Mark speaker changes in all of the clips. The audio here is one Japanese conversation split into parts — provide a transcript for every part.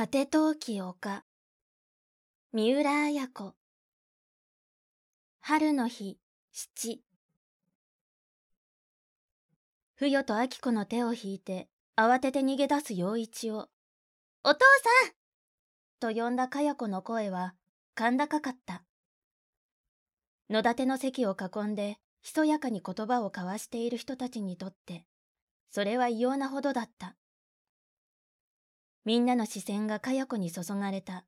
Speaker 1: 果て陶器丘三浦綾子。春の日七。不与と明子の手を引いて慌てて逃げ出す陽一を「お父さん!」と呼んだかや子の声は甲高かった。野立の席を囲んでひそやかに言葉を交わしている人たちにとってそれは異様なほどだった。みんなの視線がかや子に注がれた。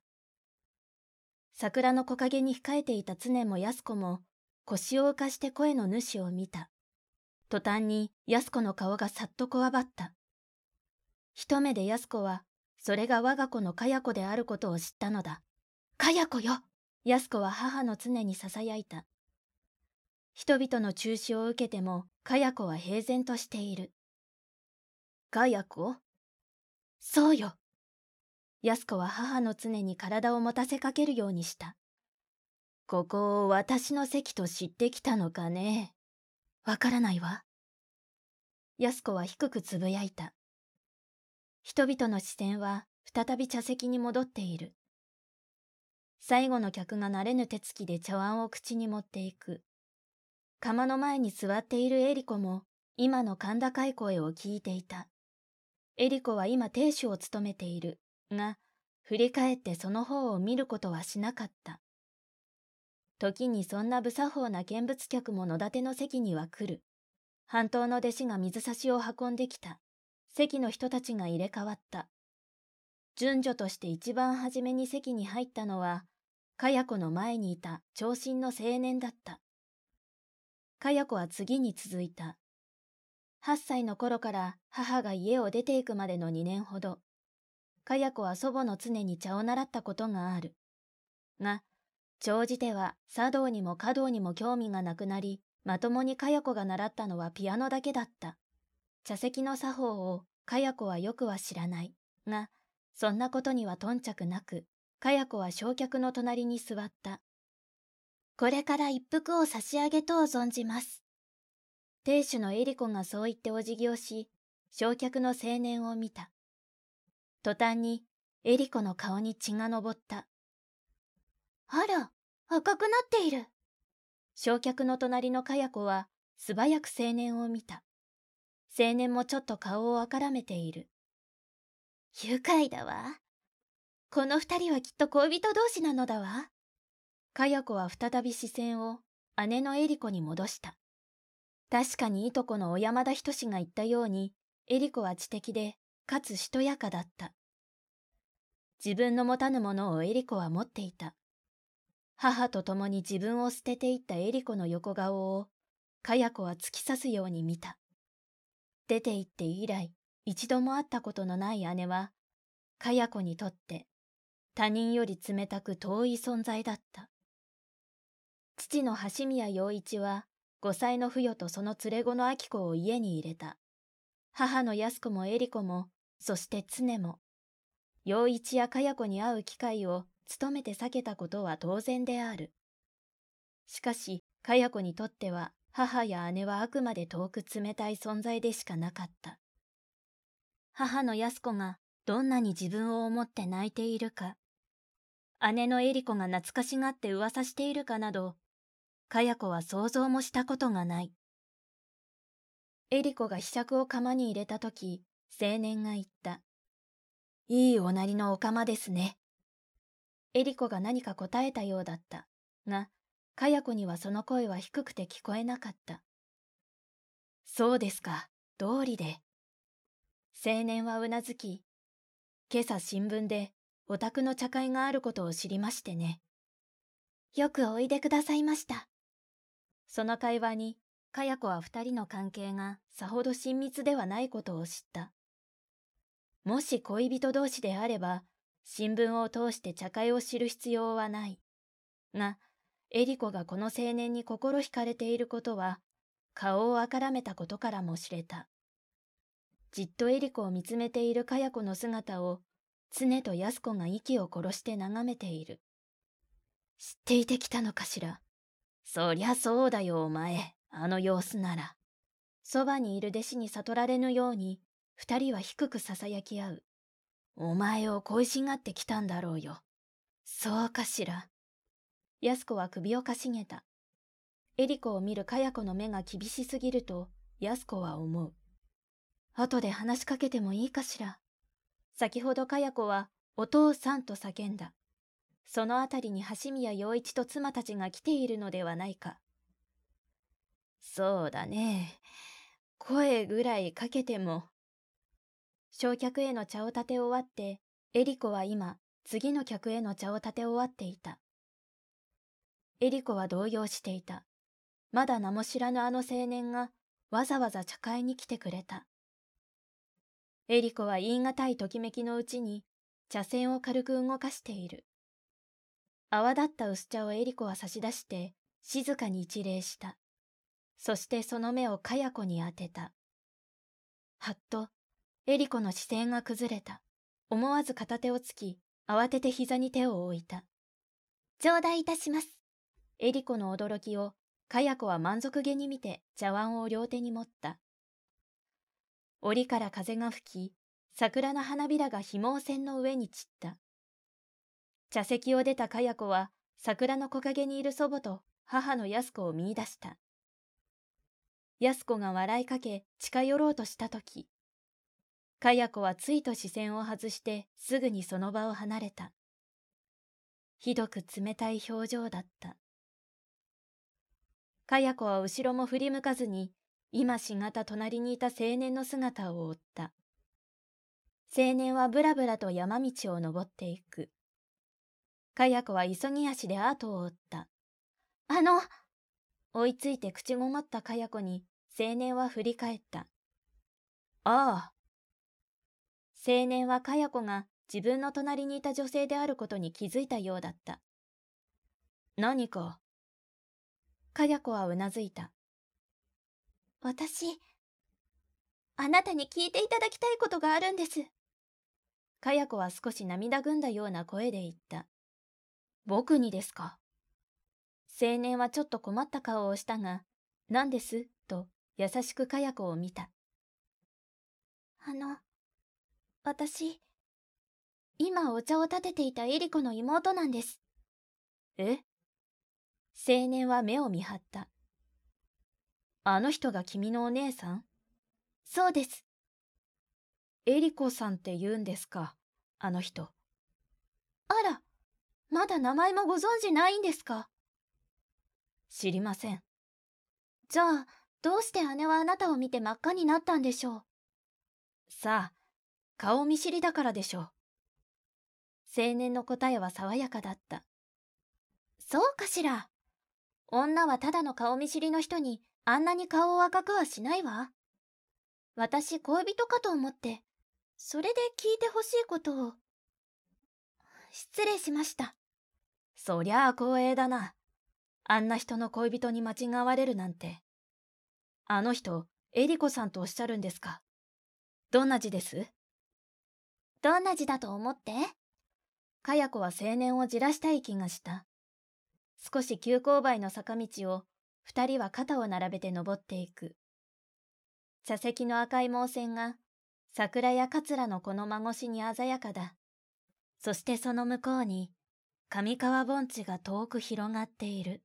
Speaker 1: 桜の木陰に控えていた常も安子も腰を浮かして声の主を見た。途端に安子の顔がさっとこわばった。一目で安子はそれが我が子のかや子であることを知ったのだ。かや子よ安子は母の常に囁いた。人々の中止を受けてもかや子は平然としている。かや子そうよ。安子は母の常に体を持たせかけるようにした。ここを私の席と知ってきたのかね。わからないわ。安子は低くつぶやいた。人々の視線は再び茶席に戻っている。最後の客が慣れぬ手つきで茶碗を口に持っていく。釜の前に座っているエリコも今の甲高い声を聞いていた。エリコは今亭主を務めている。が、振り返ってその方を見ることはしなかった。時にそんな無作法な見物客も野立ての席には来る。半島の弟子が水差しを運んできた。席の人たちが入れ替わった。順序として一番初めに席に入ったのは、かや子の前にいた長身の青年だった。かや子は次に続いた。8歳の頃から母が家を出ていくまでの2年ほど、かや子は祖母の常に茶を習ったことがある。が、長じては茶道にも華道にも興味がなくなり、まともにかや子が習ったのはピアノだけだった。茶席の作法をかや子はよくは知らない。が、そんなことには頓着なく、かや子は焼却の隣に座った。これから一服を差し上げとう存じます。亭主のエリコがそう言ってお辞儀をし、焼却の青年を見た。途端にエリコの顔に血が昇った。あら、赤くなっている。焼却の隣のかや子は素早く青年を見た。青年もちょっと顔をあからめている。愉快だわ。この二人はきっと恋人同士なのだわ。かや子は再び視線を姉のエリコに戻した。確かにいとこの小山田仁が言ったように、エリコは知的でかつしとやかだった。自分の持たぬものをエリコは持っていた。母と共に自分を捨てていったエリコの横顔を、かや子は突き刺すように見た。出て行って以来、一度も会ったことのない姉は、かや子にとって他人より冷たく遠い存在だった。父の橋宮陽一は、五歳の不与とその連れ子の明子を家に入れた。母の安子もエリコも、そして常も、陽一やかや子に会う機会を努めて避けたことは当然である。しかし、かや子にとっては、母や姉はあくまで遠く冷たい存在でしかなかった。母の安子がどんなに自分を思って泣いているか、姉のエリコが懐かしがって噂しているかなど、かや子は想像もしたことがない。エリコがひしゃくを釜に入れたとき、青年が言った。いいおなりのお釜ですね。エリコが何か答えたようだった。が、かや子にはその声は低くて聞こえなかった。そうですか、通りで。青年はうなずき、今朝新聞でお宅の茶会があることを知りましてね。よくおいでくださいました。その会話にかや子は二人の関係がさほど親密ではないことを知った。もし恋人同士であれば、新聞を通して茶会を知る必要はない。が、エリコがこの青年に心惹かれていることは、顔をあからめたことからも知れた。じっとエリコを見つめているかや子の姿を、常と安子が息を殺して眺めている。知っていてきたのかしら？そりゃそうだよ、お前。あの様子なら。そばにいる弟子に悟られぬように、二人は低く囁き合う。お前を恋しがってきたんだろうよ。そうかしら。安子は首をかしげた。エリコを見るかや子の目が厳しすぎると、安子は思う。後で話しかけてもいいかしら。先ほどかや子は、お父さんと叫んだ。そのあたりに橋宮陽一と妻たちが来ているのではないか。そうだね。声ぐらいかけても。焼却への茶を立て終わって、エリコは今、次の客への茶を立て終わっていた。エリコは動揺していた。まだ名も知らぬあの青年がわざわざ茶会に来てくれた。エリコは言い難いときめきのうちに茶筅を軽く動かしている。泡立った薄茶をエリコは差し出して静かに一礼した。そしてその目をかや子に当てた。はっとエリコの視線が崩れた。思わず片手をつき、慌てて膝に手を置いた。頂戴いたします。エリコの驚きを、かや子は満足げに見て茶碗を両手に持った。檻から風が吹き、桜の花びらが紐線の上に散った。茶席を出たかや子は、桜の木陰にいる祖母と母の安子を見出した。安子が笑いかけ近寄ろうとしたとき、かや子はついと視線を外してすぐにその場を離れた。ひどく冷たい表情だった。かや子は後ろも振り向かずに、今しがた隣にいた青年の姿を追った。青年はぶらぶらと山道を登っていく。かや子は急ぎ足で後を追った。あの追いついて口ごもったかや子に青年は振り返った。ああ、青年はかや子が自分の隣にいた女性であることに気づいたようだった。何か？かや子はうなずいた。私、あなたに聞いていただきたいことがあるんです。かや子は少し涙ぐんだような声で言った。僕にですか？青年はちょっと困った顔をしたが、何です？と優しくかや子を見た。あの、私、今お茶を立てていたエリコの妹なんです。え？青年は目を見張った。あの人が君のお姉さん？そうです。エリコさんって言うんですか？あの人。あら、まだ名前もご存知ないんですか？知りません。じゃあ、どうして姉はあなたを見て真っ赤になったんでしょう？さあ、顔見知りだからでしょう。青年の答えは爽やかだった。そうかしら。女はただの顔見知りの人にあんなに顔を赤くはしないわ。私恋人かと思って、それで聞いてほしいことを。失礼しました。そりゃあ光栄だな。あんな人の恋人に間違われるなんて。あの人、エリコさんとおっしゃるんですかどんな字です？どんな字だと思って？かや子は青年をじらしたい気がした。少し急勾配の坂道を二人は肩を並べて登っていく。茶席の赤い毛線が桜や桂のこの孫しに鮮やかだ。そしてその向こうに上川盆地が遠く広がっている。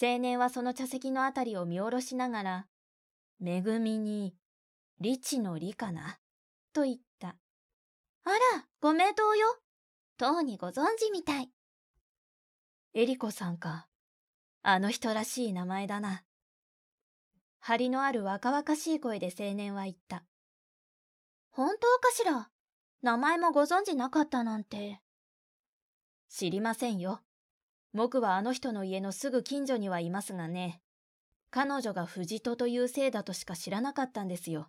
Speaker 1: 青年はその茶席のあたりを見下ろしながら、恵みに、理智の理かな、と言った。あら、ご名答よ。とうにご存知みたい。エリコさんか。あの人らしい名前だな。張りのある若々しい声で青年は言った。本当かしら？名前もご存知なかったなんて。知りませんよ。僕はあの人の家のすぐ近所にはいますがね。彼女が藤戸という姓だとしか知らなかったんですよ。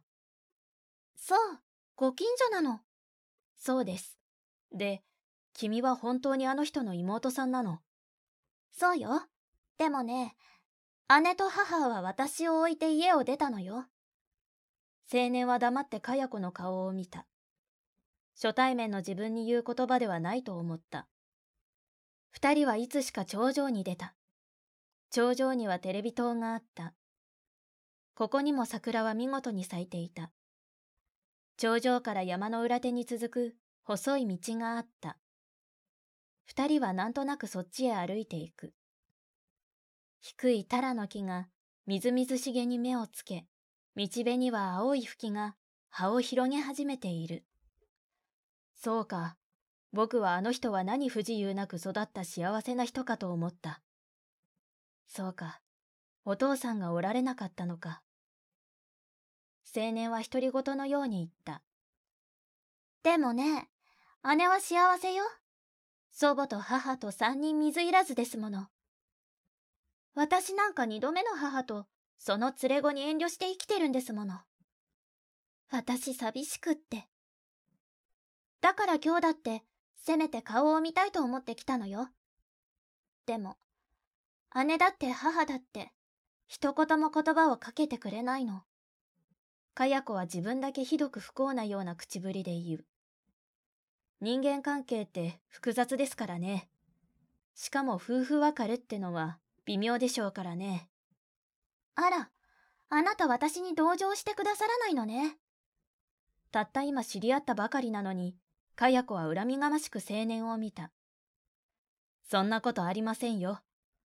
Speaker 1: そう、ご近所なの。そうです。で、君は本当にあの人の妹さんなの？そうよ。でもね、姉と母は私を置いて家を出たのよ。青年は黙ってかや子の顔を見た。初対面の自分に言う言葉ではないと思った。二人はいつしか頂上に出た。頂上にはテレビ塔があった。ここにも桜は見事に咲いていた。頂上から山の裏手に続く細い道があった。二人はなんとなくそっちへ歩いていく。低いタラの木がみずみずしげに目をつけ、道辺には青い吹きが葉を広げ始めている。そうか、僕はあの人は何不自由なく育った幸せな人かと思った。そうか、お父さんがおられなかったのか。青年は独り言のように言った。でもね、姉は幸せよ。祖母と母と三人水入らずですもの。私なんか二度目の母とその連れ子に遠慮して生きてるんですもの。私寂しくって。だから今日だってせめて顔を見たいと思ってきたのよ。でも、姉だって母だって一言も言葉をかけてくれないの。かや子は自分だけひどく不幸なような口ぶりで言う。人間関係って複雑ですからね。しかも夫婦別れってのは微妙でしょうからね。あら、あなた私に同情してくださらないのね。たった今知り合ったばかりなのに、かや子は恨みがましく青年を見た。そんなことありませんよ。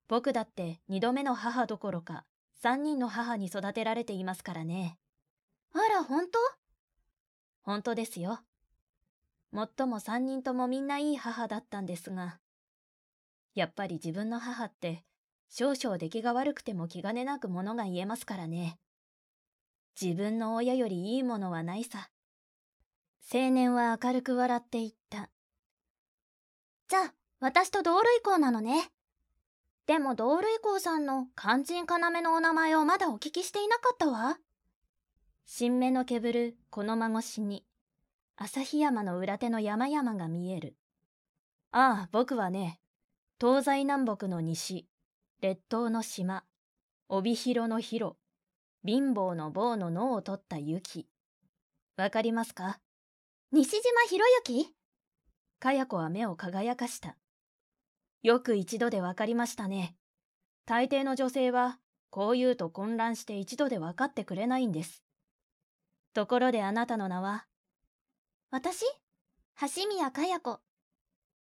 Speaker 1: 僕だって二度目の母どころか、三人の母に育てられていますからね。あら、本当？本当ですよ。もっとも三人ともみんないい母だったんですが、やっぱり自分の母って少々出来が悪くても気兼ねなくものが言えますからね。自分の親よりいいものはないさ。青年は明るく笑って言った。じゃあ、私と同類校なのね。でも同類校さんの肝心要のお名前をまだお聞きしていなかったわ。新芽のけぶるこの間越しに旭山の裏手の山々が見える。ああ、僕はね、東西南北の西、列島の島、帯広の広、貧乏の棒の脳を取った雪。わかりますか？西島博之？かや子は目を輝かした。よく一度でわかりましたね。大抵の女性は、こう言うと混乱して一度で分かってくれないんです。ところであなたの名は？私？橋宮かや子。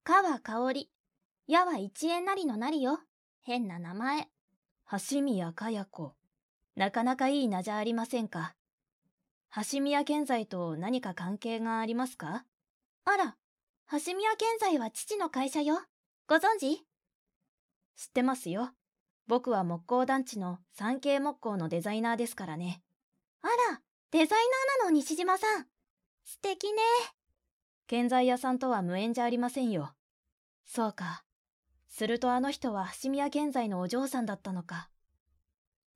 Speaker 1: かは香り。やは一円なりのなりよ。変な名前。橋宮かや子。なかなかいい名じゃありませんか？橋宮建材と何か関係がありますか？あら、橋宮建材は父の会社よ。ご存知？知ってますよ。僕は木工団地の三景木工のデザイナーですからね。あら、デザイナーなの西島さん。素敵ね。建材屋さんとは無縁じゃありませんよ。そうか。するとあの人は伏見屋建材のお嬢さんだったのか。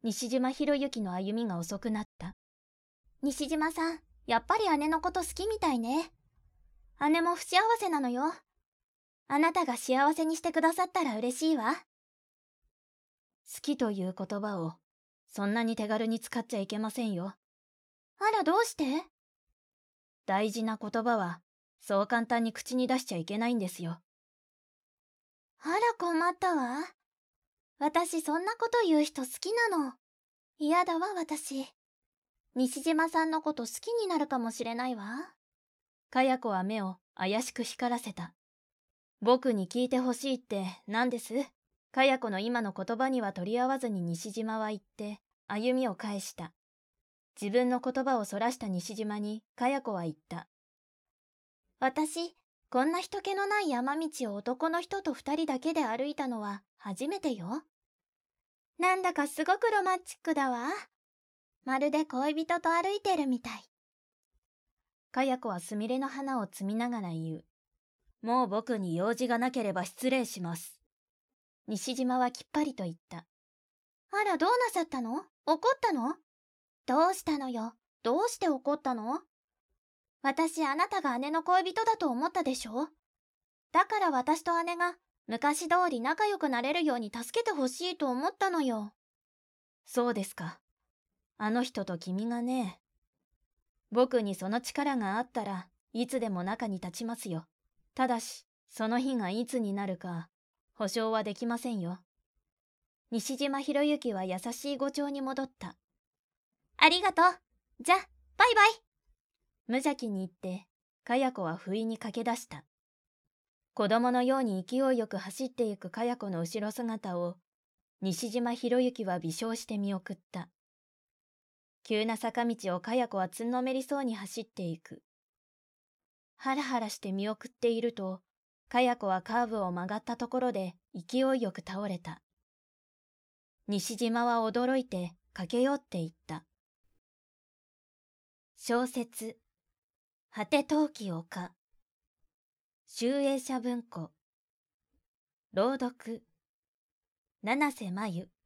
Speaker 1: 西島博之の歩みが遅くなった。西島さん、やっぱり姉のこと好きみたいね。姉も不幸せなのよ。あなたが幸せにしてくださったら嬉しいわ。好きという言葉を、そんなに手軽に使っちゃいけませんよ。あら、どうして？大事な言葉は、そう簡単に口に出しちゃいけないんですよ。あら困ったわ。私そんなこと言う人好きなの。嫌だわ私。西島さんのこと好きになるかもしれないわ。かや子は目を怪しく光らせた。僕に聞いてほしいって何です？かや子の今の言葉には取り合わずに西島は言って歩みを返した。自分の言葉をそらした西島に、かや子は言った。私、こんな人気のない山道を男の人と二人だけで歩いたのは初めてよ。なんだかすごくロマンチックだわ。まるで恋人と歩いてるみたい。かや子はすみれの花を摘みながら言う。もう僕に用事がなければ失礼します。西島はきっぱりと言った。あら、どうなさったの？怒ったの？どうしたのよ？どうして怒ったの？私あなたが姉の恋人だと思ったでしょ？だから私と姉が昔通り仲良くなれるように助けてほしいと思ったのよ。そうですか。あの人と君がね。僕にその力があったらいつでも中に立ちますよ。ただし、その日がいつになるか保証はできませんよ。西島博之は優しい語調に戻った。ありがとう。じゃ、バイバイ。無邪気に言って、かや子は不意に駆け出した。子供のように勢いよく走ってゆくかや子の後ろ姿を、西島博之は微笑して見送った。急な坂道をかや子はつんのめりそうに走っていく。ハラハラして見送っていると、かや子はカーブを曲がったところで勢いよく倒れた。西島は驚いて駆け寄っていった。小説、果て陶器丘、集英社文庫、朗読、七瀬真由。